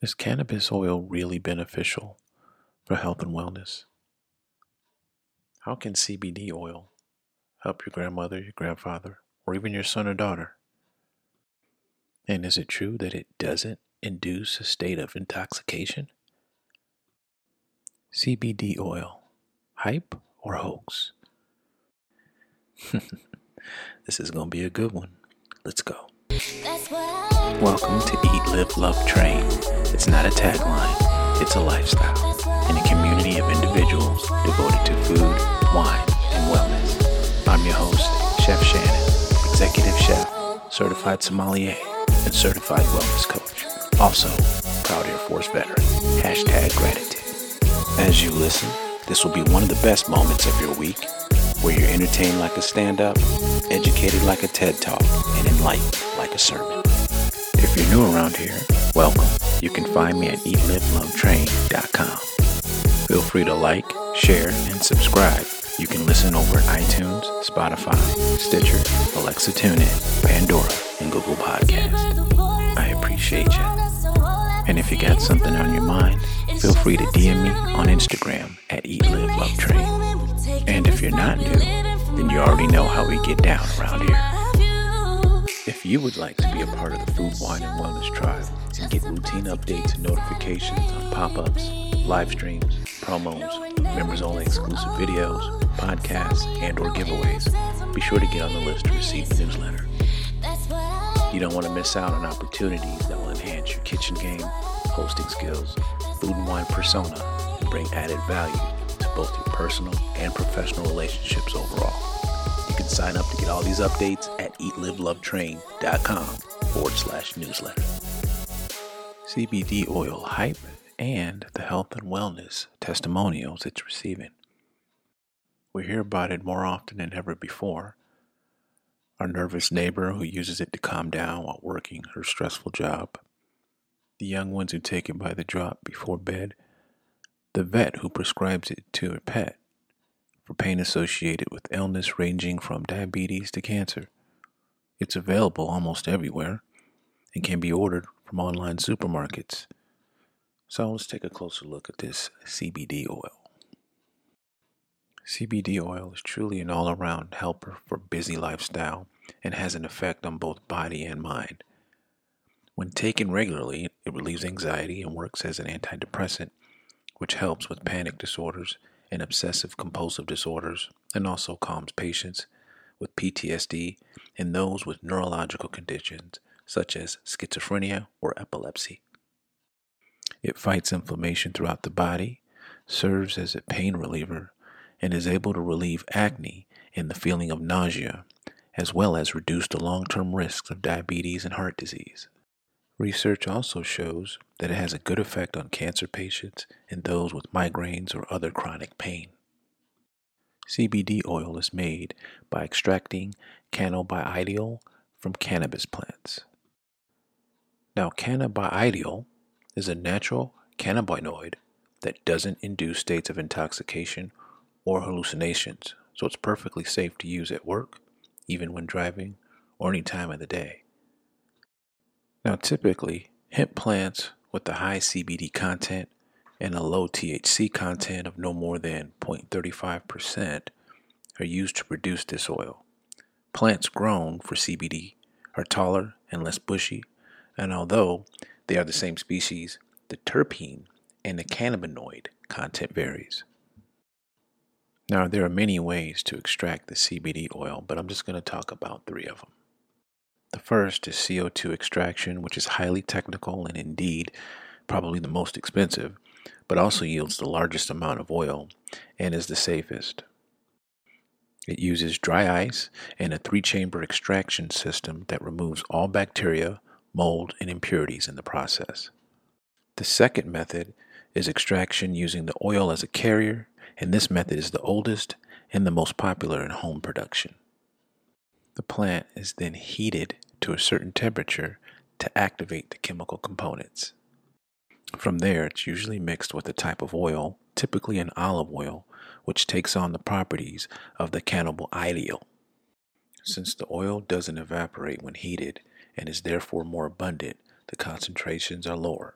Is cannabis oil really beneficial for health and wellness? How can CBD oil help your grandmother, your grandfather, or even your son or daughter? And is it true that it doesn't induce a state of intoxication? CBD oil, hype or hoax? this is going to be a good one. Let's go. Welcome to Eat, Live, Love, Train. It's not a tagline, it's a lifestyle and a community of individuals devoted to food, wine, and wellness. I'm your host, Chef Shannon, executive chef, certified sommelier, and certified wellness coach. Also, proud Air Force veteran. Hashtag gratitude. As you listen, this will be one of the best moments of your week where you're entertained like a stand up, educated like a TED Talk, and enlightened a sermon. If you're new around here, welcome. You can find me at eatlivelovetrain.com. Feel free to like, share, and subscribe. You can listen over at iTunes, Spotify, Stitcher, Alexa TuneIn, Pandora, and Google Podcast. I appreciate you. And if you got something on your mind, feel free to DM me on Instagram at eatlivelovetrain. And if you're not new, then you already know how we get down around here. You would like to be a part of the Food, Wine, and Wellness Tribe and get routine updates and notifications on pop ups, live streams, promos, members only exclusive videos, podcasts, and or giveaways, be sure to get on the list to receive the newsletter. You don't want to miss out on opportunities that will enhance your kitchen game, hosting skills, food and wine persona, and bring added value to both your personal and professional relationships overall can sign up to get all these updates at eatlivelovetrain.com forward slash newsletter. CBD oil hype and the health and wellness testimonials it's receiving. We hear about it more often than ever before. Our nervous neighbor who uses it to calm down while working her stressful job, the young ones who take it by the drop before bed, the vet who prescribes it to a pet, for pain associated with illness ranging from diabetes to cancer. It's available almost everywhere and can be ordered from online supermarkets. So let's take a closer look at this CBD oil. CBD oil is truly an all around helper for busy lifestyle and has an effect on both body and mind. When taken regularly, it relieves anxiety and works as an antidepressant, which helps with panic disorders and obsessive compulsive disorders, and also calms patients with PTSD and those with neurological conditions such as schizophrenia or epilepsy. It fights inflammation throughout the body, serves as a pain reliever, and is able to relieve acne and the feeling of nausea, as well as reduce the long term risks of diabetes and heart disease. Research also shows that it has a good effect on cancer patients and those with migraines or other chronic pain. CBD oil is made by extracting cannabidiol from cannabis plants. Now, cannabidiol is a natural cannabinoid that doesn't induce states of intoxication or hallucinations, so it's perfectly safe to use at work, even when driving, or any time of the day. Now, typically, hemp plants with a high CBD content and a low THC content of no more than 0.35% are used to produce this oil. Plants grown for CBD are taller and less bushy, and although they are the same species, the terpene and the cannabinoid content varies. Now, there are many ways to extract the CBD oil, but I'm just going to talk about three of them. The first is CO2 extraction, which is highly technical and indeed probably the most expensive, but also yields the largest amount of oil and is the safest. It uses dry ice and a three chamber extraction system that removes all bacteria, mold, and impurities in the process. The second method is extraction using the oil as a carrier, and this method is the oldest and the most popular in home production. The plant is then heated to a certain temperature to activate the chemical components. From there, it's usually mixed with a type of oil, typically an olive oil, which takes on the properties of the cannibal cannabidiol. Since the oil doesn't evaporate when heated and is therefore more abundant, the concentrations are lower.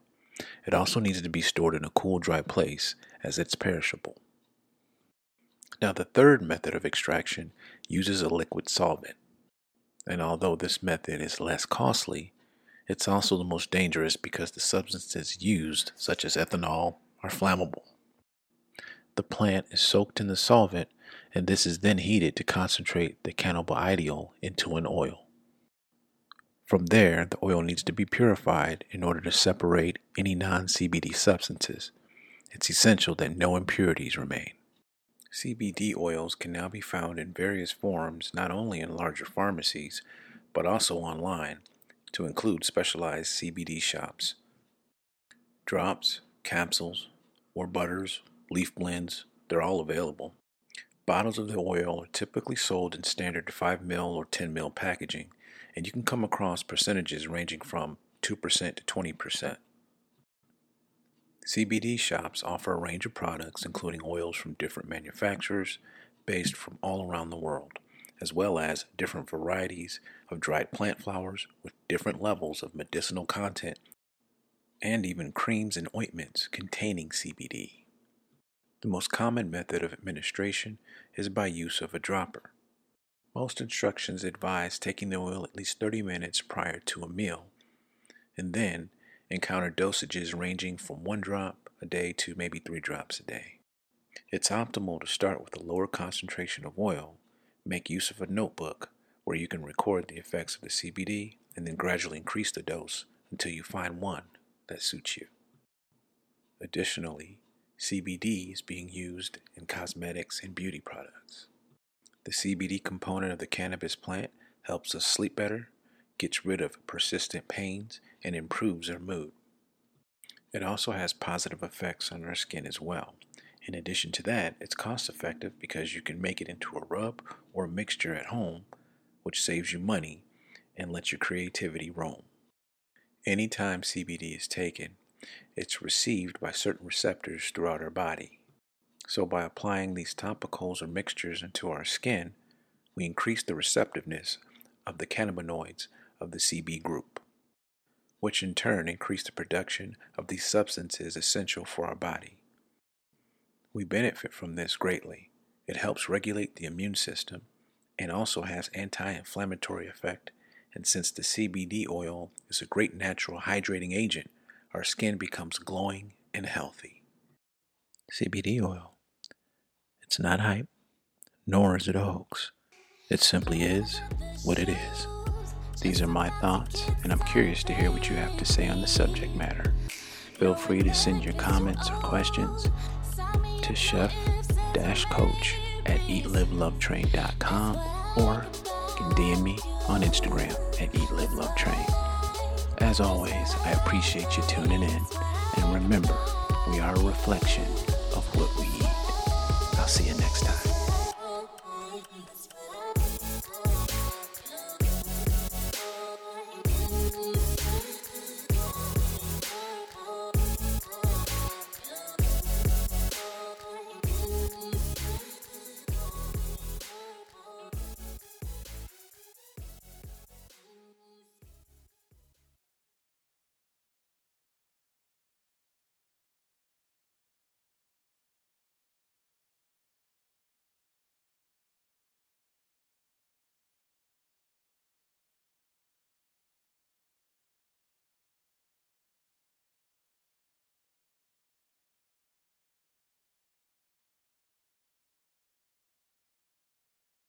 It also needs to be stored in a cool, dry place as it's perishable. Now, the third method of extraction uses a liquid solvent. And although this method is less costly, it's also the most dangerous because the substances used, such as ethanol, are flammable. The plant is soaked in the solvent, and this is then heated to concentrate the cannabidiol into an oil. From there, the oil needs to be purified in order to separate any non CBD substances. It's essential that no impurities remain. CBD oils can now be found in various forms not only in larger pharmacies, but also online, to include specialized CBD shops. Drops, capsules, or butters, leaf blends, they're all available. Bottles of the oil are typically sold in standard 5ml or 10ml packaging and you can come across percentages ranging from 2% to 20%. CBD shops offer a range of products, including oils from different manufacturers based from all around the world, as well as different varieties of dried plant flowers with different levels of medicinal content, and even creams and ointments containing CBD. The most common method of administration is by use of a dropper. Most instructions advise taking the oil at least 30 minutes prior to a meal, and then encounter dosages ranging from one drop a day to maybe three drops a day. It's optimal to start with a lower concentration of oil, make use of a notebook where you can record the effects of the CBD, and then gradually increase the dose until you find one that suits you. Additionally, CBD is being used in cosmetics and beauty products. The CBD component of the cannabis plant helps us sleep better, gets rid of persistent pains, and improves our mood. It also has positive effects on our skin as well. In addition to that, it's cost effective because you can make it into a rub or mixture at home, which saves you money and lets your creativity roam. Anytime CBD is taken, it's received by certain receptors throughout our body. So, by applying these topicals or mixtures into our skin, we increase the receptiveness of the cannabinoids of the CB group, which in turn increase the production of these substances essential for our body. We benefit from this greatly. It helps regulate the immune system and also has anti-inflammatory effect. And since the CBD oil is a great natural hydrating agent, our skin becomes glowing and healthy. CBD oil it's not hype, nor is it a hoax. It simply is what it is. These are my thoughts, and I'm curious to hear what you have to say on the subject matter. Feel free to send your comments or questions to chef-coach at eatlivelovetrain.com or you can DM me on Instagram at eatlivelovetrain. As always, I appreciate you tuning in, and remember, we are a reflection of what we eat.